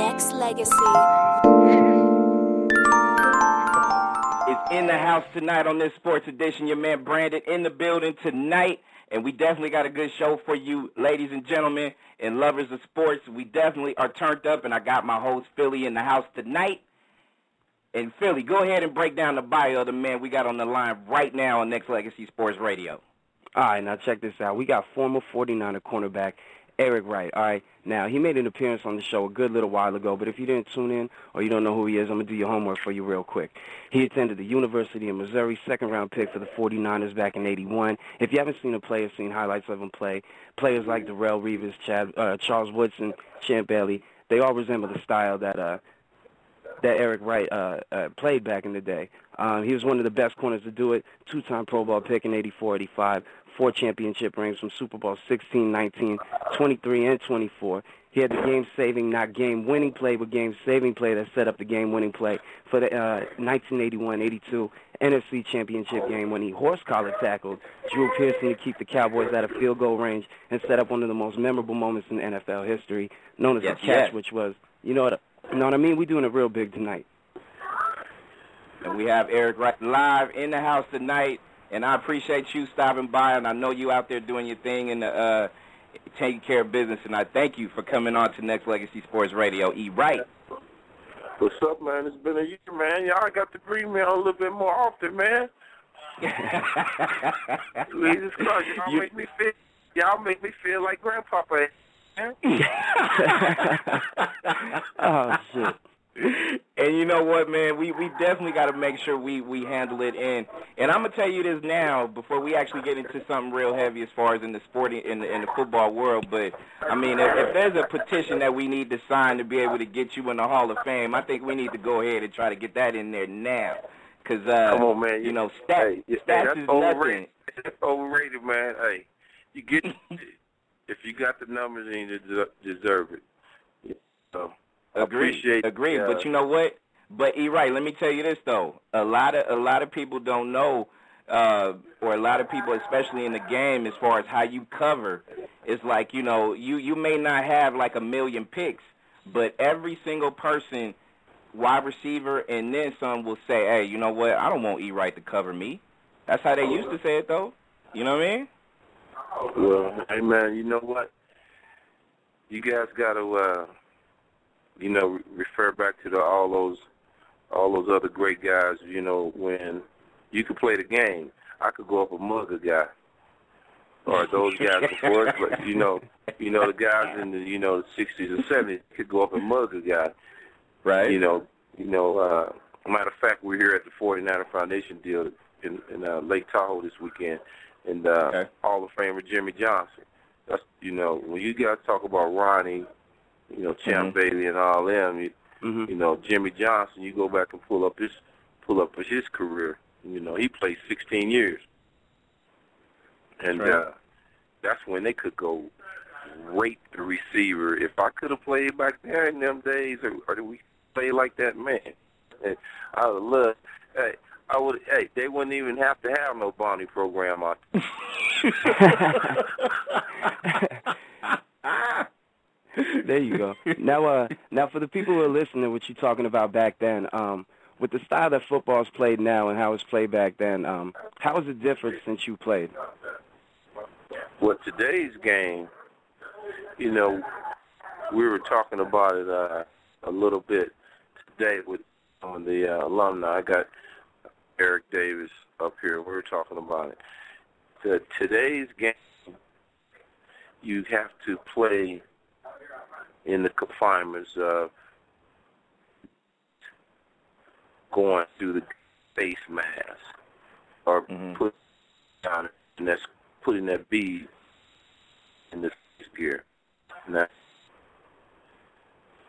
Nexx Legacy. It's in the house tonight on this sports edition. Your man Branded in the building tonight. And we definitely got a good show for you, ladies and gentlemen, and lovers of sports. We definitely are turned up, and I got my host Phille in the house tonight. And Phille, go ahead and break down the bio of the man we got on the line right now on Nexx Legacy Sports Radio. All right, now check this out. We got former 49er cornerback Eric Wright. All right, now he made an appearance on the show a good little while ago, but if you didn't tune in or you don't know who he is, I'm gonna do your homework for you real quick. He attended the University of Missouri, second round pick for the 49ers back in '81. If you haven't seen him play seen highlights of him play, players like Darrelle Revis, Chad, uh, Charles Woodson, Champ Bailey, they all resemble the style that uh, that Eric Wright uh, uh, played back in the day. Um, he was one of the best corners to do it. Two-time Pro Bowl pick in '84, '85 four championship rings from Super Bowl 16, 19, 23, and 24. He had the game-saving, not game-winning play, but game-saving play that set up the game-winning play for the uh, 1981-82 NFC Championship game when he horse-collar tackled Drew Pearson to keep the Cowboys out of field goal range and set up one of the most memorable moments in NFL history, known as yes, the catch, yes. which was, you know what, you know what I mean? We're doing it real big tonight. And we have Eric Wright live in the house tonight. And I appreciate you stopping by, and I know you out there doing your thing and uh, taking care of business. And I thank you for coming on to Nexx Legacy Sports Radio. E. Wright. What's up, man? It's been a year, man. Y'all got to bring me on a little bit more often, man. Jesus Christ, y'all You- make me feel. Y'all make me feel like Grandpapa. Man. oh, shit. And you know what, man? We we definitely got to make sure we we handle it. And and I'm gonna tell you this now before we actually get into something real heavy as far as in the sporting in the in the football world. But I mean, if, if there's a petition that we need to sign to be able to get you in the Hall of Fame, I think we need to go ahead and try to get that in there now. Cause uh, Come on, man. you know, stat, hey, stats that's is overrated. nothing. That's overrated, man. Hey, you get if you got the numbers, then you deserve it. So. Appreciate. Agreed. uh, But you know what? But E right, let me tell you this though. A lot of a lot of people don't know, uh, or a lot of people, especially in the game, as far as how you cover. It's like you know, you you may not have like a million picks, but every single person, wide receiver and then some, will say, "Hey, you know what? I don't want E right to cover me." That's how they used to say it though. You know what I mean? Well, hey man, you know what? You guys got to, uh, you know, re- refer back to the, all those, all those other great guys. You know, when you could play the game, I could go up and mug a guy, or those guys before. But you know, you know the guys in the, you know, the '60s and '70s could go up and mug a guy. Right. You know, you know. Uh, matter of fact, we're here at the 49er Foundation deal in, in uh, Lake Tahoe this weekend, and uh, Okay. Hall of Famer Jimmy Johnson. That's you know when you guys talk about Ronnie, you know Champ Mhm. Bailey and all them. You, hmm you know Jimmy Johnson. You go back and pull up his pull up his career. You know he played 16 years, and That's right. uh, that's when they could go rape the receiver. If I could have played back there in them days, or, or did we play like that, man? I would love. Hey, I would. Hey, they wouldn't even have to have no bonding program out there you go. Now, uh, now for the people who are listening, what you're talking about back then, um, with the style that football's played now and how it's played back then, um, how is it different since you played? Well, today's game, you know, we were talking about it uh, a little bit today with on the uh, alumni. I got Eric Davis up here. We were talking about it. The, today's game, you have to play in the confinements of going through the face mask or Mhm. put down and that's putting that bead in the face gear. Now,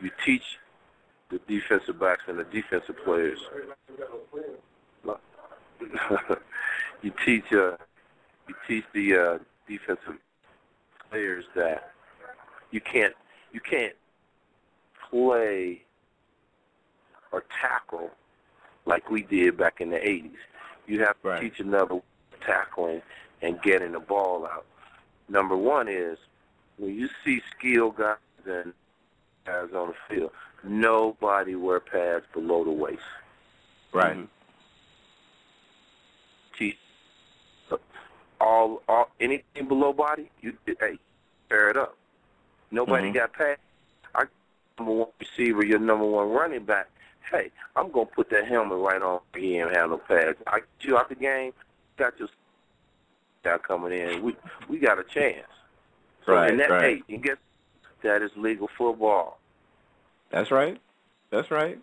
you teach the defensive backs and the defensive players. you teach uh, you teach the uh, defensive players that you can't you can't play or tackle like we did back in the 80s. You have to Right. teach another tackling and getting the ball out. Number one is when you see skilled guys and guys on the field. nobody wear pads below the waist. Right. Mhm. T- all, all, anything below body, you hey, tear it up. Nobody Mhm. got paid. I number one receiver, your number one running back. Hey, I'm gonna put that helmet right on. He and have no pads. I get you out the game. Got your guy coming in. We we got a chance. So Right, and that, right. Hey, you get that is legal football. That's right. That's right.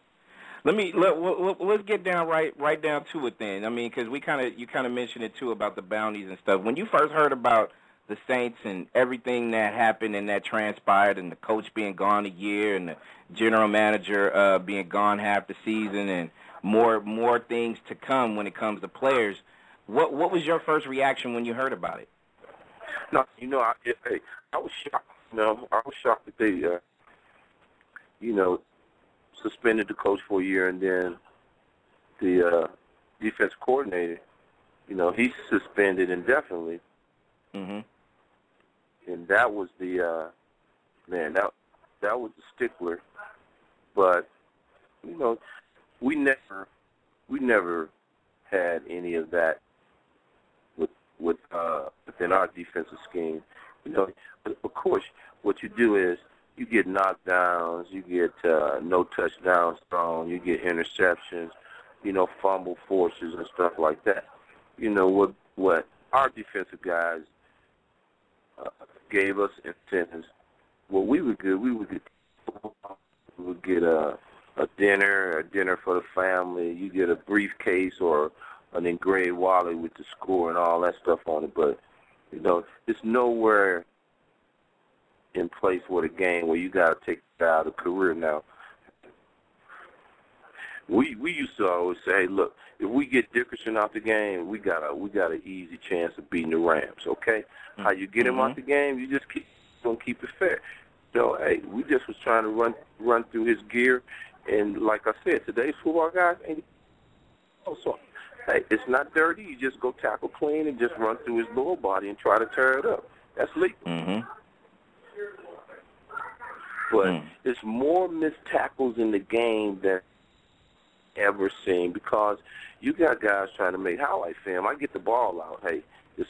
Let me let, let, let's get down right right down to it then. I mean, because we kind of you kind of mentioned it too about the bounties and stuff. When you first heard about the Saints and everything that happened and that transpired, and the coach being gone a year, and the general manager uh, being gone half the season, and more more things to come when it comes to players. What what was your first reaction when you heard about it? No, you know, I, I was shocked. You know, I was shocked that they, uh, you know, suspended the coach for a year, and then the uh, defense coordinator, you know, he's suspended indefinitely, hmm and that was the uh, man that that was the stickler. But you know, we never we never had any of that with with uh, within our defensive scheme. You know, but of course, what you do is you get knockdowns, you get uh, no touchdowns thrown, you get interceptions, you know, fumble forces and stuff like that. You know what what our defensive guys uh, gave us incentives. Well, we would get we would get we would get a a dinner, a dinner for the family. You get a briefcase or an engraved wallet with the score and all that stuff on it. But you know, it's nowhere in place with a game where you got to take out of career now. We we used to always say, hey, look, if we get Dickerson out the game, we got a we got an easy chance of beating the Rams. Okay, how you get him out the game? You just keep gonna keep it fair. So hey, we just was trying to run run through his gear, and like I said, today's football guys ain't. Oh, so hey, it's not dirty. You just go tackle clean and just run through his lower body and try to tear it up. That's legal. hmm But Mm. it's more missed tackles in the game than ever seen because you got guys trying to make highlight film. I get the ball out. Hey, this,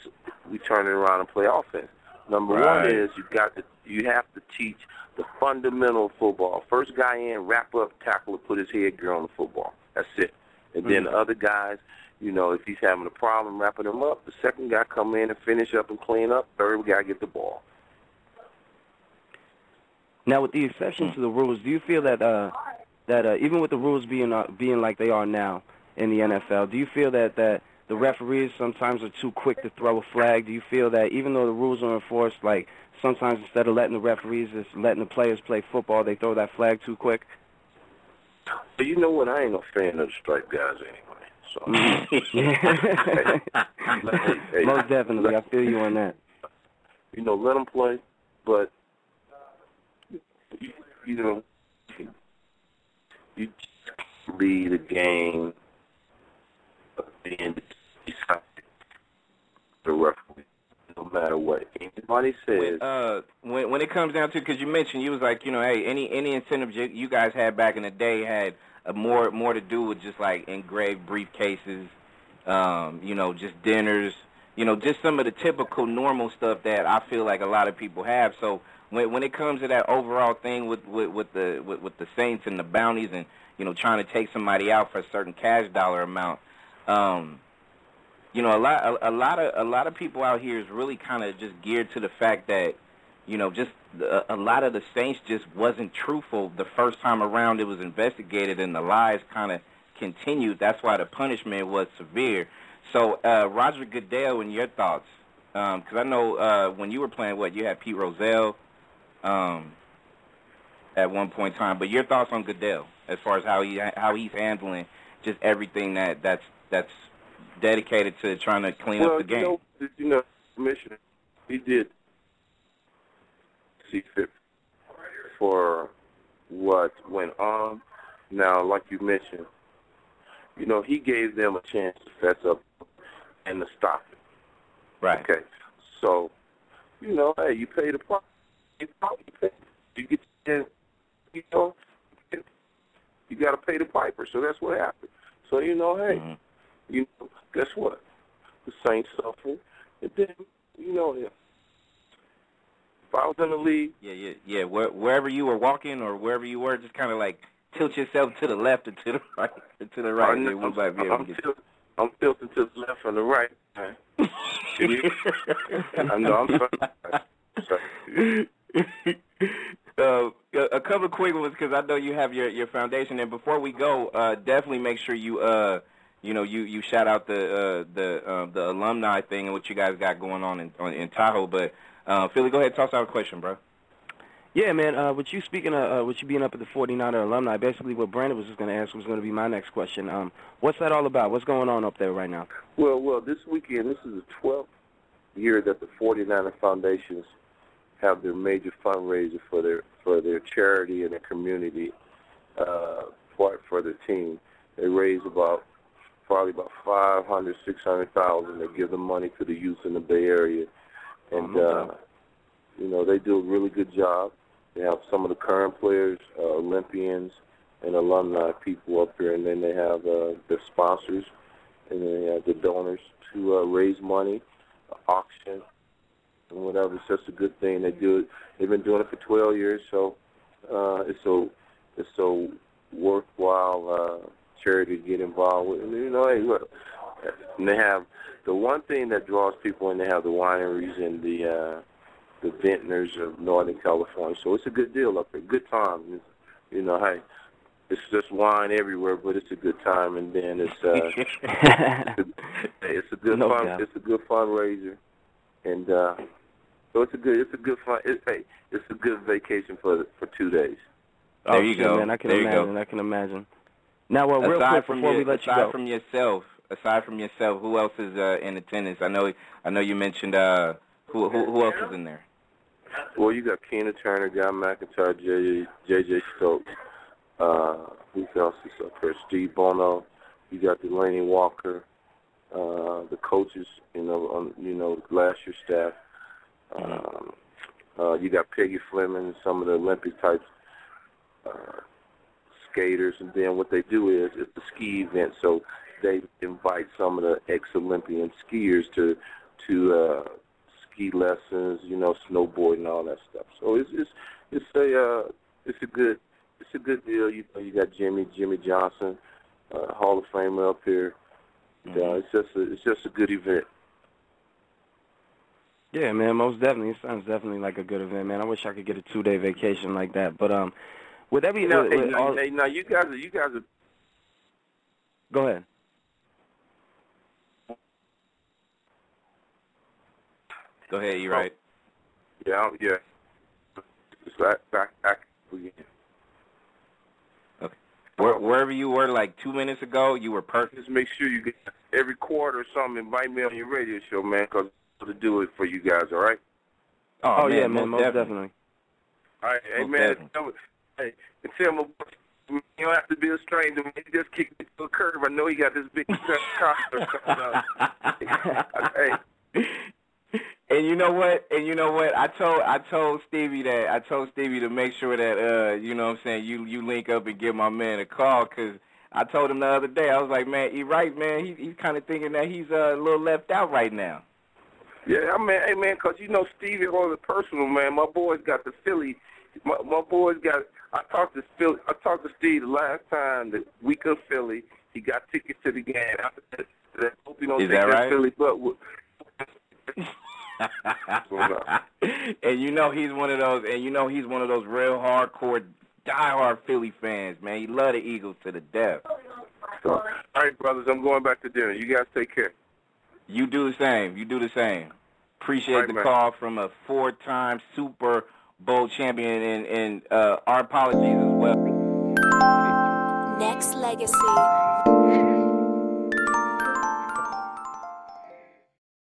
we turn it around and play offense. Number Right. one is you got to you have to teach the fundamental football. First guy in, wrap up, tackle, put his head gear on the football. That's it. And then Mm. the other guys, you know, if he's having a problem wrapping him up, the second guy come in and finish up and clean up. Third guy get the ball. Now, with the exception to the rules, do you feel that uh, that uh, even with the rules being uh, being like they are now in the NFL, do you feel that that the referees sometimes are too quick to throw a flag? Do you feel that even though the rules are enforced, like sometimes instead of letting the referees just letting the players play football, they throw that flag too quick? But you know what? I ain't no fan of the stripe guys anyway. So Hey, Most definitely, I feel you on that. you know, let them play, but you, you know, you just lead a game and decide the referee, no matter what anybody says. when, uh, when when it comes down to because you mentioned you was like you know hey any any incentives you, you guys had back in the day had uh, more more to do with just like engraved briefcases, um, you know just dinners, you know just some of the typical normal stuff that I feel like a lot of people have. So when when it comes to that overall thing with with, with the with, with the Saints and the bounties and you know trying to take somebody out for a certain cash dollar amount. Um, you know, a lot, a, a lot of, a lot of people out here is really kind of just geared to the fact that, you know, just the, a lot of the Saints just wasn't truthful the first time around it was investigated, and the lies kind of continued. That's why the punishment was severe. So, uh, Roger Goodell, and your thoughts, because I know uh, when you were playing, what you had Pete Rozelle um, at one point in time, but your thoughts on Goodell as far as how he how he's handling just everything that that's that's dedicated to trying to clean well, up the game. you know, you know, commissioner, he did see fit for what went on. Now, like you mentioned, you know, he gave them a chance to fess up and to stop it. right. Okay, so you know, hey, you pay the price. You pay. You get, you know, you get suffer. So that's what happened. So you know, hey, mm-hmm. you know, guess what? The Saints suffered, and then you know, if I was in the league, yeah, yeah, yeah, where, wherever you were walking or wherever you were, just kind of like tilt yourself to the left and to the right, or to the right. I'm, I'm, I'm, tilt, I'm tilting to the left and the right. I know I'm sorry. Uh, a couple of quick ones because I know you have your your foundation. And before we go, uh, definitely make sure you uh you know you you shout out the uh, the uh, the alumni thing and what you guys got going on in on, in Tahoe. But uh, Phille, go ahead, toss out a question, bro. Yeah, man. Uh, with you speaking, of, uh, with you being up at the 49er alumni, basically what Branded was just going to ask was going to be my next question. Um, what's that all about? What's going on up there right now? Well, well, this weekend, this is the 12th year that the 49er Foundations have their major fundraiser for their for their charity and their community uh, for for their team. They raise about probably about five hundred, six hundred thousand. They give the money to the youth in the Bay Area, and uh, you know they do a really good job. They have some of the current players, uh, Olympians, and alumni people up here, and then they have uh, the sponsors, and then they have the donors to uh, raise money, auction, and whatever. It's just a good thing. They do it. They've been doing it for 12 years, so uh, it's so it's so worthwhile uh, charity to get involved with. And, you know, hey, look, and they have the one thing that draws people in. They have the wineries and the uh, the vintners of Northern California. So it's a good deal up there. Good time. It's, you know, hey, it's just wine everywhere, but it's a good time. And then it's uh, it's, a, it's a good no fun. Doubt. It's a good fundraiser, and uh, so it's a good it's a good fun. It's hey, it's a good vacation for for two days. There you oh, go. Man, I can there imagine. I can imagine. Now, well, real aside quick before your, we let you go, aside from yourself, aside from yourself, who else is uh, in attendance? I know I know you mentioned uh, who who who else is in there? Well, you got Keena Turner, Guy McIntyre, JJ, JJ Stokes. Uh, who else is up there? Steve Bono. You got Delanie Walker. Uh, the coaches, you know, on you know last year's staff. Um, uh, you got Peggy Fleming, some of the Olympic types uh, skaters, and then what they do is it's a ski event, so they invite some of the ex-Olympian skiers to to uh, ski lessons, you know, snowboarding, all that stuff. So it's it's it's a uh, it's a good it's a good deal. You know, you got Jimmy Jimmy Johnson, uh, Hall of Famer up here. Mm-hmm. Yeah, it's just a, it's just a good event. Yeah, man, most definitely. It sounds definitely like a good event, man. I wish I could get a two day vacation like that. But um, would that be? No, with, hey, with no, all... hey, no, you guys, are, you guys are. Go ahead. Go ahead. You're right. Yeah, yeah. It's back, back, back again. Okay. Where, wherever you were like two minutes ago, you were perfect. Just make sure you get every quarter or something. Invite me on your radio show, man, because to do it for you guys. All right. Oh, oh man, yeah, man, most definitely. definitely. All right, hey most man, definitely. hey, and tell my you don't have to be a stranger. Man. He just kicked me to a curve. I know he got this big concert coming up. hey. And you know what? And you know what? I told I told Stevie that I told Stevie to make sure that uh you know what I'm saying you you link up and give my man a call because I told him the other day I was like man he right man he he's kind of thinking that he's uh, a little left out right now. Yeah, I mean, hey man, 'cause you know Stevie on the personal man. My boys got the Philly. My, my boys got. I talked to Philly. I talked to Steve the last time the week of Philly. He got tickets to the game. After that, that hope he don't Is take that right? Philly, but. and you know he's one of those, and you know he's one of those real hardcore, diehard Philly fans, man. He love the Eagles to the death. So, all right, brothers, I'm going back to dinner. You guys take care. You do the same. You do the same. Appreciate Right, the man. call from a four-time Super Bowl champion, and, and uh, our apologies as well. Nexx Legacy.